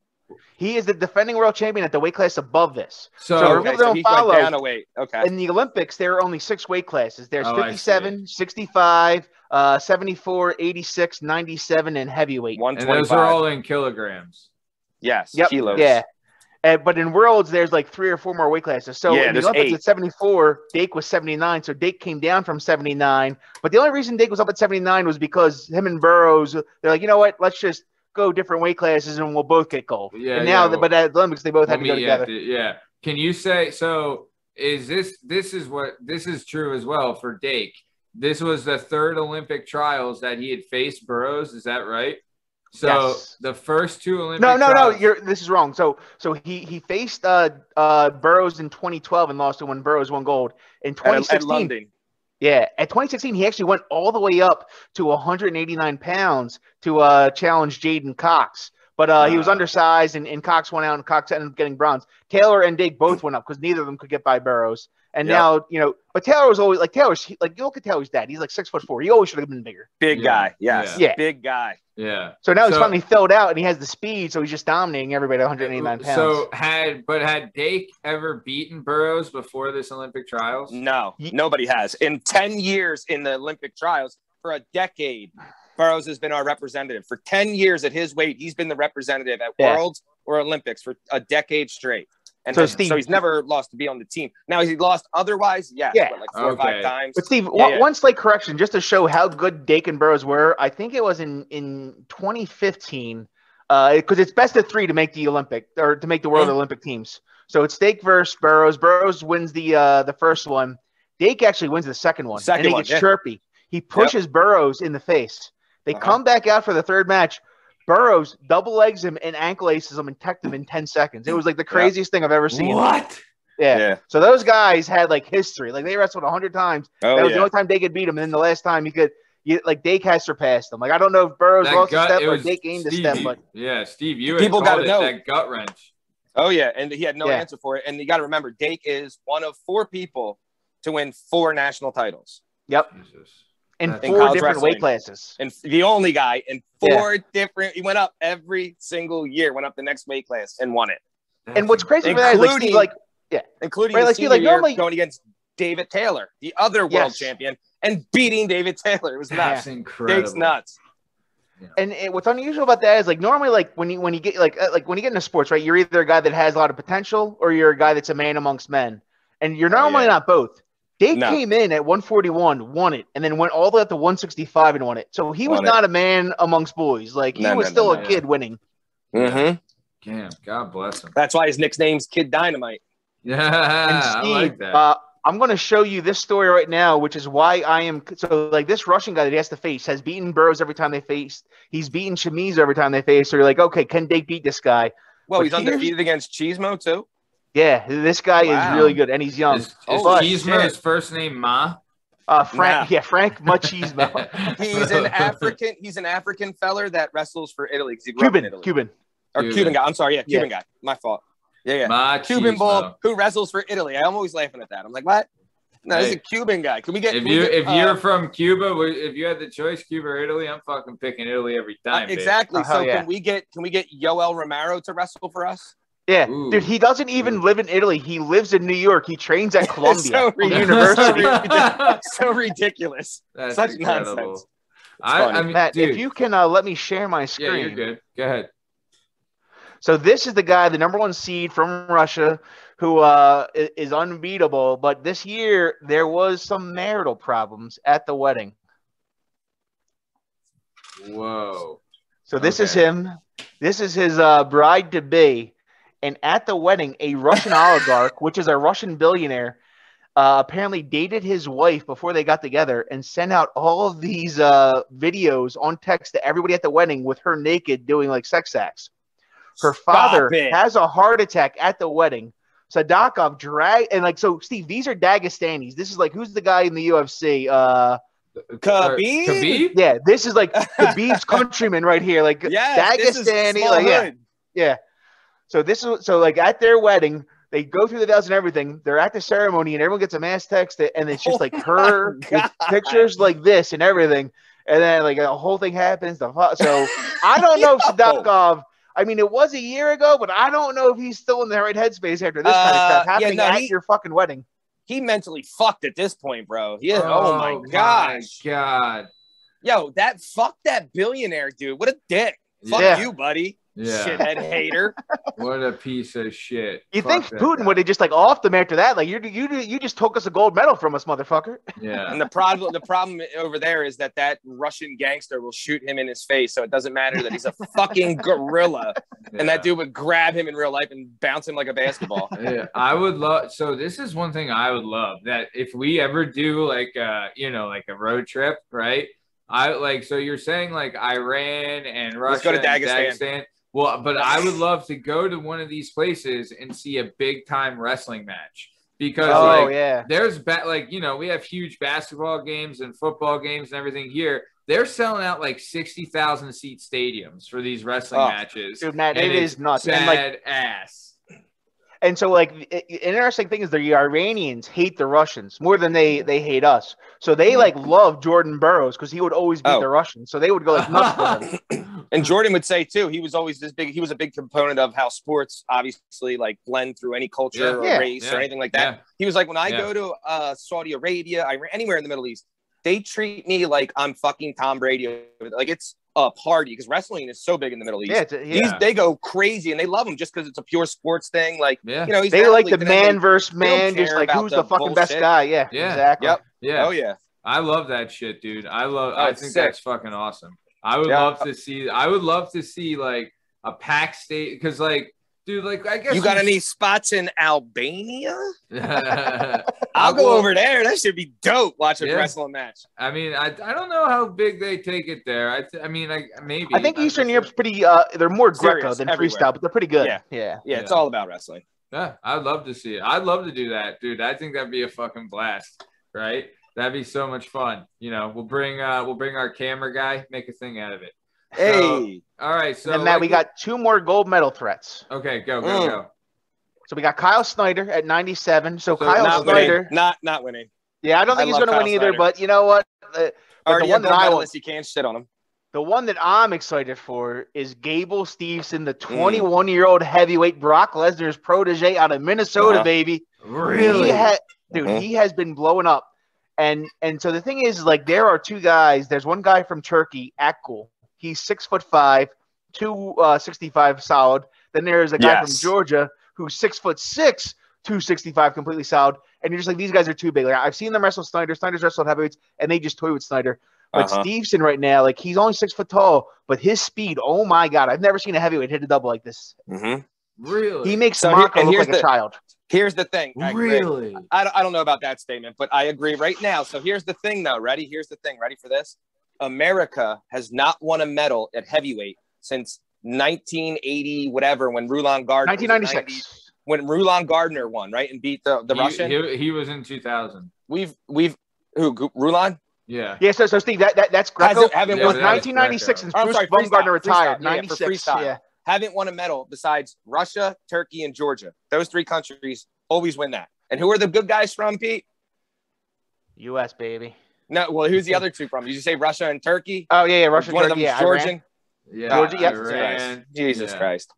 He is the defending world champion at the weight class above this. So, So- okay, so don't he follow- went down a weight. Okay. In the Olympics, there are only six weight classes. There's Oh, 57, 65, uh, 74, 86, 97, and heavyweight. One and those are all in kilograms. Yes. Yep. Kilos. Yeah. Uh, but in worlds, there's like three or four more weight classes. So Yeah, in the Olympics eight. at 74, Dake was 79. So Dake came down from 79. But the only reason Dake was up at 79 was because him and Burroughs, they're like, you know what? Let's just go different weight classes and we'll both get gold. Yeah, And now, yeah, the, but at the Olympics, they both had to go me, yeah, together. th- yeah. Can you say so? Is this this is what this is true as well for Dake? This was the third Olympic trials that he had faced Burroughs. Is that right? So Yes. the first two Olympic No, no, no. You're this is wrong. So, so he he faced uh uh Burroughs in 2012 and lost to when Burroughs won gold in At, at 2016. London. Yeah, at 2016, he actually went all the way up to 189 pounds to uh, challenge J'den Cox. But uh, he was undersized, and, and Cox went out, and Cox ended up getting bronze. Taylor and Dake both went up because neither of them could get by Burroughs. And Yep. now, you know, but Taylor was always like Taylor's he- like you look at Taylor's dad. He's like six foot four. He always should have been bigger. Big Yeah. guy. Yes. Yeah. Big guy. Yeah. So now he's finally filled out and he has the speed, so he's just dominating everybody at 189 pounds. So had but had Dake ever beaten Burroughs before this Olympic trials? No, Ye- nobody has. In 10 years in the Olympic trials, for a decade, Burroughs has been our representative. For 10 years at his weight, he's been the representative at Yeah. Worlds or Olympics for a decade straight. And So, so, Steve- so he's never lost to be on the team. Now, has he lost otherwise? Yes, Yeah. but like four or five times. But Steve, Yeah, one, yeah. one slight correction, just to show how good Dake and Burroughs were. I think it was in in 2015, because it's best of three to make the Olympic or to make the World Mhm. Olympic teams. So it's Dake versus Burroughs. Burroughs wins the uh, the first one. Dake actually wins the second one, Second and he one, gets yeah. chirpy. He pushes Burroughs in the face. They Uh-huh. come back out for the third match. Burroughs double legs him and ankle aces him and tech him in 10 seconds. It was like the craziest thing I've ever seen. What? Yeah. Yeah. So those guys had like history. Like they wrestled 100 times. Oh, that was yeah. the only time they could beat him, and then the last time he could, you, like Dake has surpassed him. Like I don't know if Burroughs That lost a step it or Dake gained a step, but yeah, Steve, you People gotta know. that gut wrench. Oh, yeah. And he had no Yeah. answer for it. And you got to remember, Dake is one of four people to win four national titles. yep, Jesus. In That's- four college different weight classes. and the only guy in four different. He went up every single year, went up the next weight class and won it, And what's crazy about that is like, Steve, Including- like including Right, like, see, like, year normally- going against David Taylor, the other world Yes. champion, and beating David Taylor. It was nuts. that's incredible. Dake's nuts. and it, what's unusual about that is like normally like when you when you get like uh, like when you get into sports, right? You're either a guy that has a lot of potential or you're a guy that's a man amongst men, and you're normally yeah. not both. Dake No. came in at 141, won it, and then went all the way up to 165 and won it. So he was it. not a man amongst boys. Like he No, was no, no, still no, a yeah. kid winning. Mm-hmm. Damn, God bless him. That's why his nickname's Kid Dynamite. [laughs] Yeah, And I like that. Uh, I'm going to show you this story right now, which is why I am so like this Russian guy that he has to face has beaten Burroughs every time they faced. He's beaten Chamizo every time they faced. So you're like, okay, can Dake beat this guy? Well, But he's undefeated against Chamizo too. Yeah, this guy Wow. is really good, and he's young. is is oh, but- Chamizo's first name Ma? Uh, Frank, Nah. yeah, Frank Machismo, [laughs] He's an African. He's an African feller that wrestles for Italy he grew up in Cuban, Italy. Cuban. or Cuban. Cuban. guy. I'm sorry, yeah, Yeah. Cuban guy. My fault. Yeah, yeah. Ma Cuban Chamizo. bull who wrestles for Italy. I'm always laughing at that. I'm like, what? No, he's Hey. a Cuban guy. Can we get? If you get, if uh, you're from Cuba, if you had the choice, Cuba or Italy, I'm fucking picking Italy every uh, time. babe. exactly. Hell so yeah. can we get can we get Yoel Romero to wrestle for us? Yeah, Ooh. dude, he doesn't even live in Italy. He lives in New York. He trains at [laughs] Columbia so University. [laughs] [laughs] so ridiculous. That's Such incredible. nonsense. I. I mean, Matt, dude, if you can uh, let me share my screen. yeah, screen. you're good. Go ahead. So this is the guy, the number one seed from Russia, who uh, is unbeatable. But this year there was some marital problems at the wedding. Whoa. So this is him. This is his uh, bride to be, and at the wedding, a Russian oligarch, [laughs] which is a Russian billionaire, uh, apparently dated his wife before they got together and sent out all of these uh, videos on text to everybody at the wedding with her naked doing like sex acts. Her Stop father it. has a heart attack at the wedding. Sidakov drag and like so, Steve. These are Dagestanis. This is like who's the guy in the UFC? Uh, Khabib? Khabib? yeah, this is like Khabib's countryman right here. Like [laughs] Yes, this is Dagestani. Like yeah, yeah. So this is so like at their wedding, they go through the vows and everything. They're at the ceremony, and everyone gets a mass text, and it's just Oh like my her [laughs] pictures like this and everything, and then like a whole thing happens. The so I [laughs] don't know if Yo. Sidakov. I mean, it was a year ago, but I don't know if he's still in the right headspace after this kind of Uh, stuff yeah, happening no, at he- your fucking wedding. He mentally fucked at this point, bro. Yeah. Oh, my gosh. God. Yo, that fuck that billionaire dude. What a dick. Fuck Yeah. you, buddy. Yeah. Shithead hater. [laughs] What a piece of shit. You Fuck think Putin guy. would have just like offed him after that? Like you, you, you just took us a gold medal from us, motherfucker. Yeah. And the problem, the problem over there is that that Russian gangster will shoot him in his face, so it doesn't matter that he's a [laughs] fucking gorilla, and that dude would grab him in real life and bounce him like a basketball. [laughs] yeah, I would love. So this is one thing I would love that if we ever do like uh you know like a road trip, right? I like so you're saying like Iran and Russia Let's go to and Dagestan. Well, but I would love to go to one of these places and see a big time wrestling match because Oh like yeah. there's ba- like you know we have huge basketball games and football games and everything here. They're selling out like sixty thousand seat stadiums for these wrestling Oh, matches. Dude, and it is nuts. Sad And like ass. And so, like, i- i- an interesting thing is the Iranians hate the Russians more than they they hate us. So they like love Jordan Burroughs because he would always beat Oh. the Russians. So they would go like nuts for him. [laughs] And Jordan would say too, he was always this big. He was a big component of how sports obviously like blend through any culture Yeah. or Yeah. race Yeah. or anything like that. Yeah. He was like, when I Yeah. go to uh, Saudi Arabia, Iran, anywhere in the Middle East, they treat me like I'm fucking Tom Brady. Like it's a party because wrestling is so big in the Middle East. Yeah, it's a, These- yeah. they go crazy and they love him just because it's a pure sports thing. Like Yeah. you know, he's They like the athlete, but man versus man, just like who's the the fucking best guy. Yeah, Yeah. exactly. Yep. Yeah. they- Oh yeah, I love that shit, dude. I love. Oh, I think sick. that's fucking awesome. I would Yeah. love to see. I would love to see like a pack state because, like, dude, like I guess you got any spots in Albania? [laughs] I I'll go will- over there. That should be dope. Watching Yeah. a wrestling match. I mean, I, I don't know how big they take it there. I th- I mean, I maybe. I think I'm Eastern just- Europe's pretty. Uh, they're more Greco Serious, than everywhere. freestyle, but they're pretty good. Yeah. yeah. Yeah, it's all about wrestling. Yeah, I'd love to see it. I'd love to do that, dude. I think that'd be a fucking blast, right? That'd be so much fun. You know, we'll bring uh we'll bring our camera guy, make a thing out of it. Hey, All right, so and then Matt, like, we got two more gold medal threats. okay, go go Mm. go. So we got Kyle Snyder at 97. So, So Kyle not Snyder, winning. Not not winning. yeah, I don't I think he's going to win either. Snyder. But you know what? Uh, but Already the one that I medalist, want, you can't shit on him. the one that I'm excited for is Gable Steveson, the Mm. 21 year old heavyweight Brock Lesnar's protege out of Minnesota, Uh-huh. baby. Really? He ha- dude, Mhm. he has been blowing up. And and so the thing is, like, there are two guys. There's one guy from Turkey, Akgul. He's six foot five, two uh, sixty five solid. Then there's a guy from Georgia who's six foot six, two sixty five completely solid. And you're just like, these guys are too big. Like I've seen them wrestle Snyder. Snyder's wrestled heavyweights, and they just toy with Snyder. But Uh-huh. Steveson right now, like he's only six foot tall, but his speed, oh my god, I've never seen a heavyweight hit a double like this. Mm-hmm. really? He makes So here- Mocco and look here's like a the- child. Here's the thing. I really? I I don't know about that statement, but I agree right now. So here's the thing, though. Ready? Here's the thing. Ready for this? America has not won a medal at heavyweight since 1980, whatever, when Rulon Gardner. 1996. When Rulon Gardner won, right, and beat the, the He- Russian. He, he was in 2000. we've we've who Rulon? Yeah. Yeah, so so Steve, that, that that's Greco. Hasn't- haven't Yeah, was that 1996 and Greco. I'm Bruce sorry, Baumgartner freestyle, retired. freestyle, yeah, for 96. freestyle. Yeah. Haven't won a medal besides Russia, Turkey, and Georgia. Those three countries always win that. And who are the good guys from, Pete? U.S. baby. No, well, who's the other two from? Did you say Russia and Turkey? Oh yeah, yeah, Russia, One of Turkey, them yeah, Georgian. Iran. Yeah. Georgia, yeah. Jesus Iran. Christ. Jesus Yeah. Christ.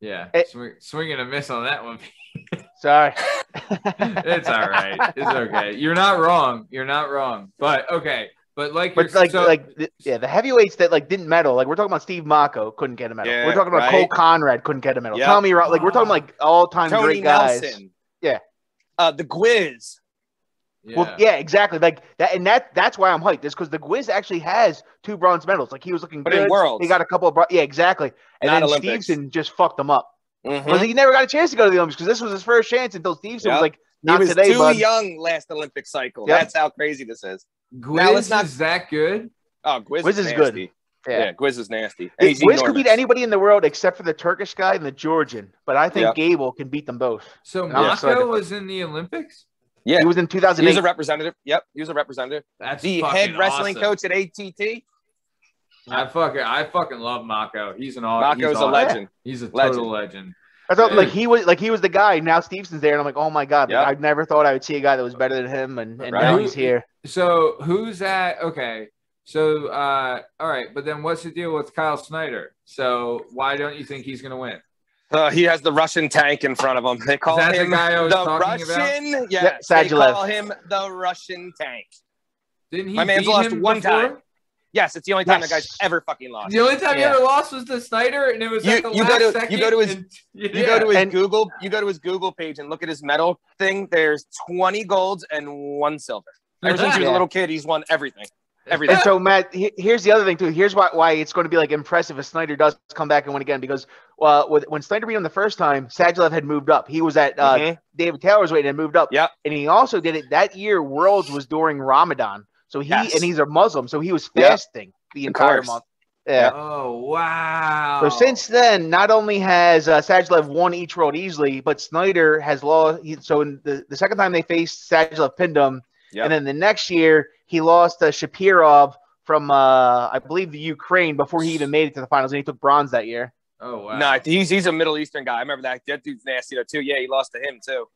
Yeah. Eh. Swing, swing and a miss on that one. [laughs] Sorry. [laughs] it's all right. It's okay. You're not wrong. You're not wrong. But okay. But like, But like, so, like, the, yeah, the heavyweights that like didn't medal. Like we're talking about Steve Mocco couldn't get a medal. Yeah, we're talking about right. Cole Conrad couldn't get a medal. Yep. Tommy, Ro- like we're talking like all time Tony great guys. Nelson. Yeah. Uh, the Gwiz. Yeah. Well, yeah, exactly. Like that, and that that's why I'm hyped. Is because the Gwiz actually has two bronze medals. Like he was looking But good. in worlds. he got a couple of bron- yeah, exactly. And Not then Olympics. Steveson just fucked them up. Mm-hmm. Because he never got a chance to go to the Olympics because this was his first chance until Steveson Yep. was like, He not was today, too bud. young last Olympic cycle. Yep. That's how crazy this is. Gwiz Now let's not- is that good? Oh, Gwiz, Gwiz is, is good. Yeah. Yeah. Gwiz is nasty. And It- he's Wiz could beat anybody in the world except for the Turkish guy and the Georgian, but I think Yep. Gable can beat them both. So Yeah. Mocco was in the Olympics. Yeah. He was in He 2008. was a representative. Yep, he was a representative. That's The head wrestling awesome. coach at ATT. I fucking I fucking love Mocco. He's an aw- he's a awesome. legend. He's a Legend. total legend. I thought like he was like he was the guy. Now Steveson's there, and I'm like, oh my god! Like, I never thought I would see a guy that was better than him, and, and Right. now he's here. So who's that? Okay. So uh, all right, but then what's the deal with Kyle Snyder? So why don't you think he's gonna win? Uh, he has the Russian tank in front of him. They call that the him guy the talking about? Russian. Yes, they call him the Russian tank. Didn't he My man's lost him one before? time. Yes, it's the only time Yes. the guy's ever fucking lost. The only time Yeah. he ever lost was the Snyder, and it was You- at the you last go to- second. you go to his- and- You yeah. go to his And- Google, you go to his Google page and look at his medal thing. There's 20 golds and one silver. Ever since he was a little kid, he's won everything. Everything. And so Matt, he- here's the other thing too. Here's why why it's going to be like impressive if Snyder does come back and win again because uh, with, when Snyder beat him the first time, Sadulaev had moved up. He was at uh, Mhm. David Taylor's weight and moved up. Yep. And he also did it that year. Worlds was during Ramadan, so he Yes. and he's a Muslim, so he was Yep. fasting the entire month. Yeah. Oh wow! So since then, not only has uh, Sadulaev won each world easily, but Snyder has lost. He, so in the, the second time they faced, Sadulaev pinned him, Yep. and then the next year he lost to Sharifov from uh, I believe the Ukraine before he even made it to the finals, and he took bronze that year. Oh wow. No, he's he's a Middle Eastern guy. I remember that. That dude's nasty though too. Yeah, he lost to him too.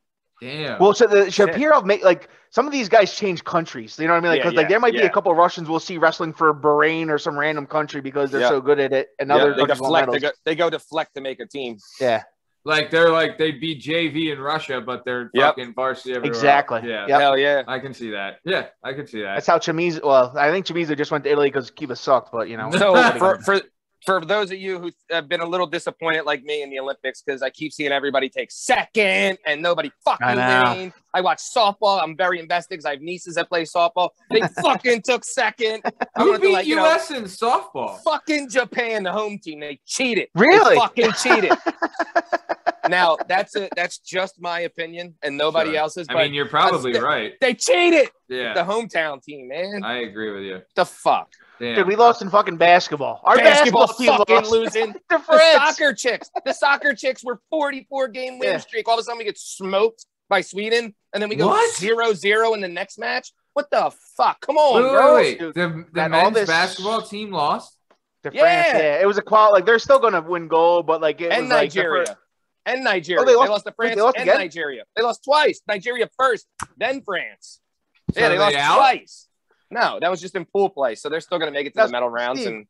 Damn. Well, so the Shapiro make like some of these guys change countries. You know what I mean? Like, Yeah, 'cause, like there might be a couple of Russians we'll see wrestling for Bahrain or some random country because they're Yeah. so good at it, and Yeah, other they countries deflect. They go, they go deflect to make a team. Yeah, like they're like they beat JV in Russia, but they're Yep. fucking varsity everywhere. exactly. Yeah. Yep. Hell yeah. I can see that. Yeah, I can see that. That's how Chamizo. Well, I think Chamizo just went to Italy because Cuba sucked, but you know. So for, for for those of you who have been a little disappointed like me in the Olympics because I keep seeing everybody take second and nobody fucking I win. I watch softball. I'm very invested because I have nieces that play softball. They [laughs] fucking took second. I'm Who beat like, you know, US in softball? fucking Japan, the home team. They cheated. They Really? fucking cheated. [laughs] now that's it. That's just my opinion and nobody Sure. else's. I mean, you're probably that's- right. they cheated. Yeah, The hometown team, man. I agree with you. the fuck. Damn. Dude, we lost in fucking basketball. Our Basketball basketball, team fucking lost. losing. [laughs] The France. soccer chicks. The soccer chicks were 44 game win Yeah. streak. All of a sudden we get smoked by Sweden, and then we go What? 0-0 in the next match. What the fuck? Come on, Wait, girls. wait, wait. The, the That all men's this- basketball team lost. To Yeah. France, yeah. It was a qual. Like they're still gonna win gold, but like it And was like the Nigeria. fir- and Nigeria. Oh, they they, lost- lost, to France they lost and again? Nigeria. They lost twice. Nigeria first, then France. So yeah, they are lost out? twice. No, that was just in pool play. So they're still going to make it to That's- the medal rounds. Steve. And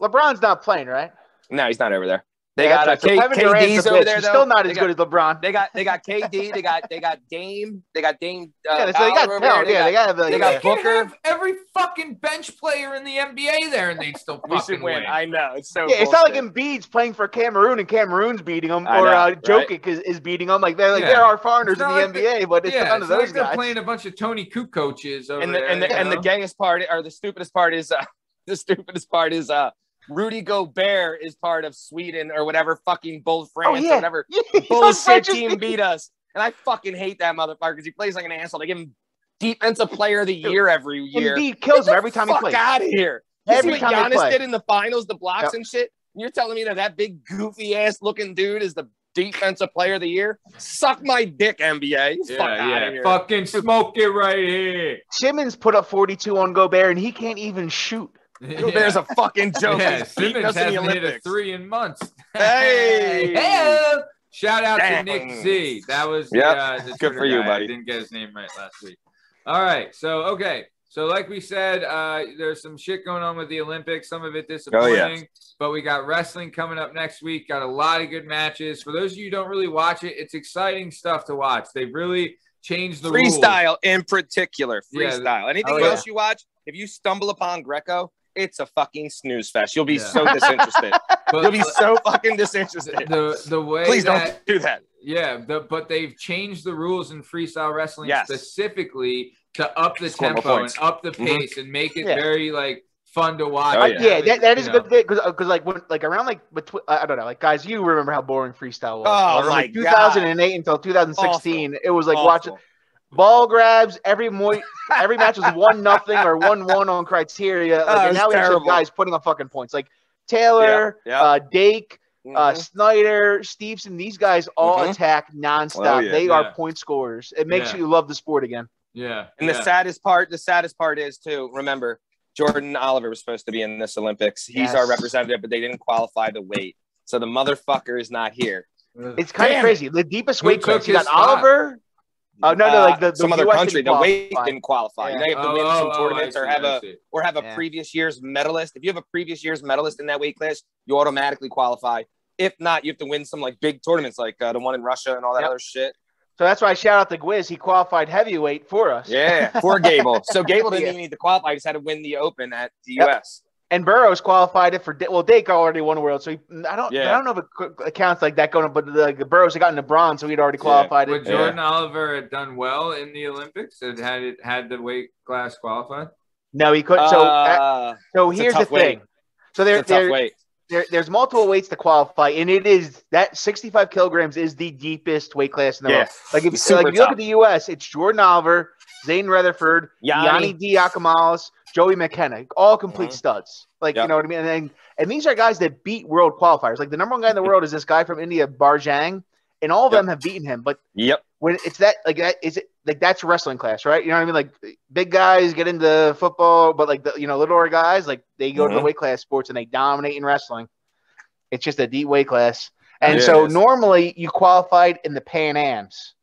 LeBron's not playing, right? no, he's not over there. They Yeah, got uh, that's right. K- Kevin Durant's KD's a over bitch. there He's though. still not as got- good as LeBron. They got they got KD. They got they got Dame. They got Dame. Uh, yeah, so they got Fowler over there. Yeah, they got. they got They yeah. could Booker. have every fucking bench player in the NBA there, and they'd still [laughs] we fucking should win. win. I know it's so. Yeah, it's not like bullshit. Embiid's playing for Cameroon and Cameroon's beating them, I or know, uh, right? Is, is beating them. Like they're like Yeah. there are foreigners in the like they- NBA, but it's yeah, none of those like they're guys. playing a bunch of Tony Cook coaches over and the there. and the, and the know? gayest part or the stupidest part is uh, [laughs] the stupidest part is uh Rudy Gobert is part of Sweden or whatever fucking bull oh, France oh or whatever [laughs] Yeah, he's on bullshit team team. beat us. And I fucking hate that motherfucker because he plays like an asshole. They give him defensive player of the year every year. Embiid kills him every time he plays. out of here. You Every see what time Giannis did in the finals, the blocks Yep. and shit. You're telling me that that big goofy ass looking dude is the defensive player of the year? Suck my dick, NBA. yeah, fuck yeah. here. Fucking smoke it right here. Simmons put up 42 on Gobert, and he can't even shoot. There's a [laughs] fucking joke. yeah, Simmons us in the hasn't hit a three in months. [laughs] Hey! Hey! Shout out Dang. to Nick Z. That was Yep. uh, the Good for you, guy. buddy. I didn't get his name right last week. All right. So, okay. So, like we said, uh, there's some shit going on with the Olympics. Some of it disappointing, but we got wrestling coming up next week. Got a lot of good matches. For those of you who don't really watch it, it's exciting stuff to watch. They've really changed the rules. freestyle in particular. Yeah. Freestyle. Anything Oh, yeah. else you watch, if you stumble upon Greco, it's a fucking snooze fest. You'll be Yeah. so disinterested. [laughs] But You'll be so fucking disinterested. the the way Please that don't do that. Yeah, the, but they've changed the rules in freestyle wrestling Yes. specifically to up the Score tempo and up the Mhm. pace and make it Yeah. very like fun to watch. Oh, Uh, yeah. yeah, that, that is You a good thing because because like when like around like between I don't know like guys you remember how boring freestyle was. Oh, From, my like 2008 until 2016 it was like Awful. watching ball grabs every mo- [laughs] every match was one nothing or one one on criteria. Like, Oh, it and was now we just have guys putting up fucking points like Taylor, Yeah, yeah. uh, Dake, uh, Mhm. Snyder, Steveson. These guys all Mhm. attack nonstop. Oh, yeah. they Yeah. are point scorers. It makes Yeah. you love the sport again. Yeah. and yeah. the saddest part, the saddest part is too. Remember, Jordan Oliver was supposed to be in this Olympics. He's Yes. our representative, but they didn't qualify the weight. So the motherfucker is not here. It's kind Damn of crazy. The deepest weight class. You got spot? Oliver. Oh no, no, like the, the some other US country, the weight didn't qualify. Yeah. You know, you have to Oh, win oh, some oh, tournaments I or have a or have a Yeah. previous year's medalist. If you have a previous year's medalist in that weight class, you automatically qualify. If not, you have to win some like big tournaments, like uh, the one in Russia and all that Yep. other shit. So that's why I shout out to Gwiz. He qualified heavyweight for us. Yeah, for Gable. So [laughs] Gable didn't Yeah. even need to qualify; he just had to win the Open at the Yep. U.S. And Burroughs qualified it for well, Dake already won a world, so he, I don't Yeah. I don't know if it co- counts like that going, but the, the Burroughs had gotten the bronze, so he'd already qualified Would it. Yeah. Jordan Oliver had done well in the Olympics? Had had it had the weight class qualified? No, he couldn't. So uh, so here's the tough weight. thing. So there, it's a tough there, there, there's multiple weights to qualify, and it is that 65 kilograms is the deepest weight class in the Yeah, world. Like if, It's like if you look at the U.S., it's Jordan Oliver, Zain Retherford, Yianni Yianni. Diakomihalis, Joey McKenna, all complete Mhm. studs. Like you know what I mean? And, then- and these are guys that beat world qualifiers. Like the number one guy in the [laughs] world is this guy from India, Bajrang, and all of Yep. them have beaten him. But Yep. when it's that like that is it like that's wrestling class, right? You know what I mean? Like big guys get into football, but like the you know littler guys like they go to the Mhm. weight class sports and they dominate in wrestling. It's just a deep weight class. And It so normally you qualified in the Pan Ams.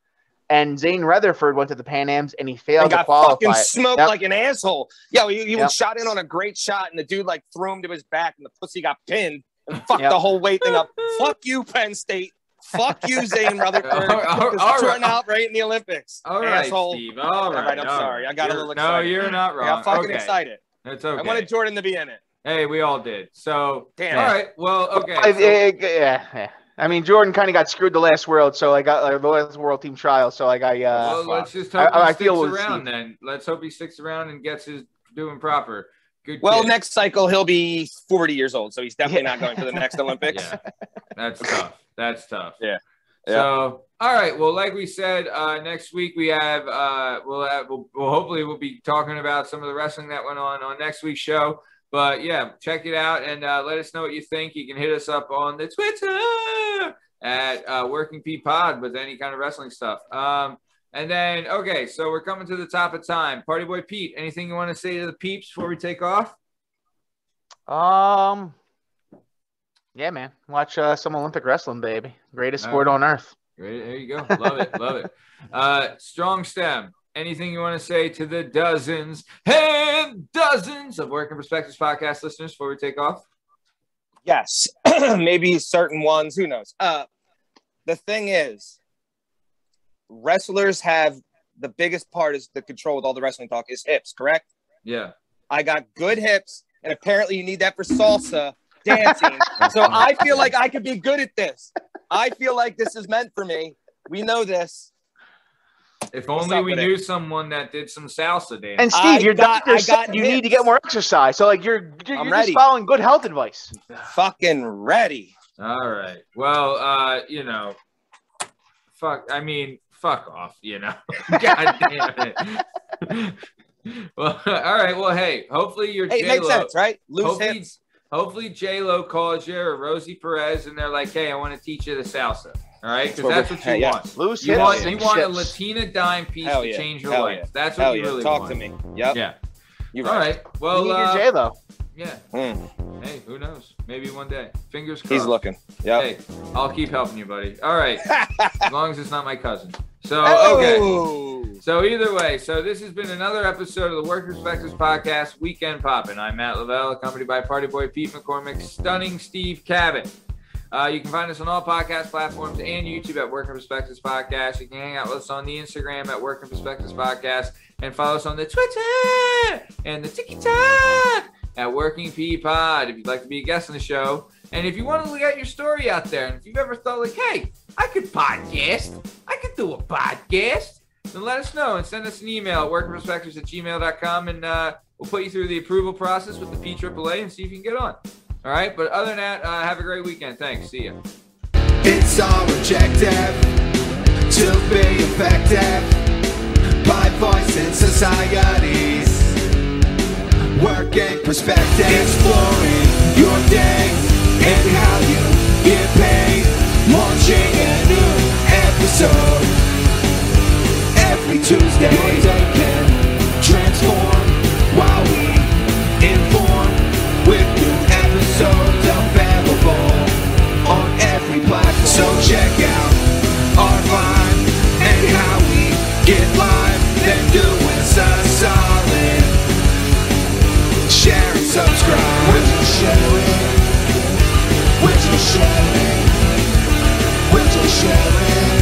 And Zain Retherford went to the Pan Ams and he failed and to got qualify. fucking smoked Yep. like an asshole. Yo, he, he Yep. was shot in on a great shot, and the dude like threw him to his back, and the pussy got pinned and [laughs] fucked Yep. the whole weight thing up. [laughs] Fuck you, Penn State. Fuck you, Zain Retherford. [laughs] All right, all This out right in the Olympics. All right, asshole. Steve. All right. right, I'm all sorry. I got a You're- little No, excited. you're not wrong. I wrong. got fucking okay. excited. It's okay. I wanted Jordan to be in it. Hey, we all did. So, Damn. all right. Well, okay. So- yeah, yeah. I mean, Jordan kind of got screwed the last world, so I got uh, the last world team trial. So like I, uh, well, let's just hope I- he I feel sticks around Steve. then. Let's hope he sticks around and gets his doing proper. Good. Well, kid. next cycle he'll be 40 years old, so he's definitely Yeah. not going to the next [laughs] Olympics. Yeah, that's tough. That's tough. Yeah. So, all right. Well, like we said, uh, next week we have uh, we'll have we'll, we'll hopefully we'll be talking about some of the wrestling that went on on next week's show. But yeah, check it out and uh, let us know what you think. You can hit us up on the Twitter at uh, Working P Pod with any kind of wrestling stuff. Um, and then okay, so we're coming to the top of time. Party Boy Pete, anything you want to say to the peeps before we take off? um, yeah, man, watch uh, some Olympic wrestling, baby. Greatest All sport on earth. Great. There you go. Love it. Love it. [laughs] Uh, strong stem. Anything you want to say to the dozens and dozens of Working Perspectives podcast listeners before we take off? Yes, [clears throat] maybe certain ones. Who knows? Uh, the thing is, wrestlers have the biggest part is the control with all the wrestling talk is hips. Correct? Yeah. I got good hips, and apparently you need that for salsa [laughs] dancing. so I feel like I could be good at this. I feel like this is meant for me. We know this. If only we with it? knew someone that did some salsa dance. And Steve, I your got- doctor I said got you need to get more exercise. So like you're you're, I'm you're ready. just following good health advice. Fucking ready. All right. Well, uh, you know, fuck. I mean, fuck off. You know. [laughs] God damn it. [laughs] well, all right. Well, hey. Hopefully your Hey, it makes J-Lo- sense, right? Loose hopefully, hips. hopefully J Lo calls you or Rosie Perez, and they're like, "Hey, I want to teach you the salsa." All right, because that's what you Hey, yeah. want. Loose You hips, want, you want a. Latina dime piece Hell to yeah. change your Hell life. yeah. That's what Hell you yeah. really Talk want. Talk to me. Yep. Yeah. You're All right. right. Well, you need uh, your J lo. yeah. Mm, Hey, who knows? Maybe one day. Fingers crossed. he's looking. Yep. Hey, I'll keep helping you, buddy. All right. [laughs] as long as it's not my cousin. So, okay. Oh. So either way, so this has been another episode of the Work Perspectives Podcast, Weekend Poppin'. I'm Matt Lavelle, accompanied by Party Boy Pete McCormick, stunning Steve Cabot. Uh, you can find us on all podcast platforms and YouTube at Working Perspectives Podcast. You can hang out with us on the Instagram at Working Perspectives Podcast and follow us on the Twitter and the TikTok at Working P Pod if you'd like to be a guest on the show. And if you want to get your story out there, and if you've ever thought like, hey, I could podcast, I could do a podcast, then let us know and send us an email at workingperspectives at gmail.com and uh, we'll put you through the approval process with the PAAA and see if you can get on. All right. But other than that, uh, have a great weekend. Thanks. See ya. It's objective to be effective by voicing societies. Working perspective, exploring your day and how you get paid. Launching a new episode every Tuesday. check out our vibe and how we get live. Then do us a solid. Share and subscribe. Would you share it? Would you share it? Would you share it?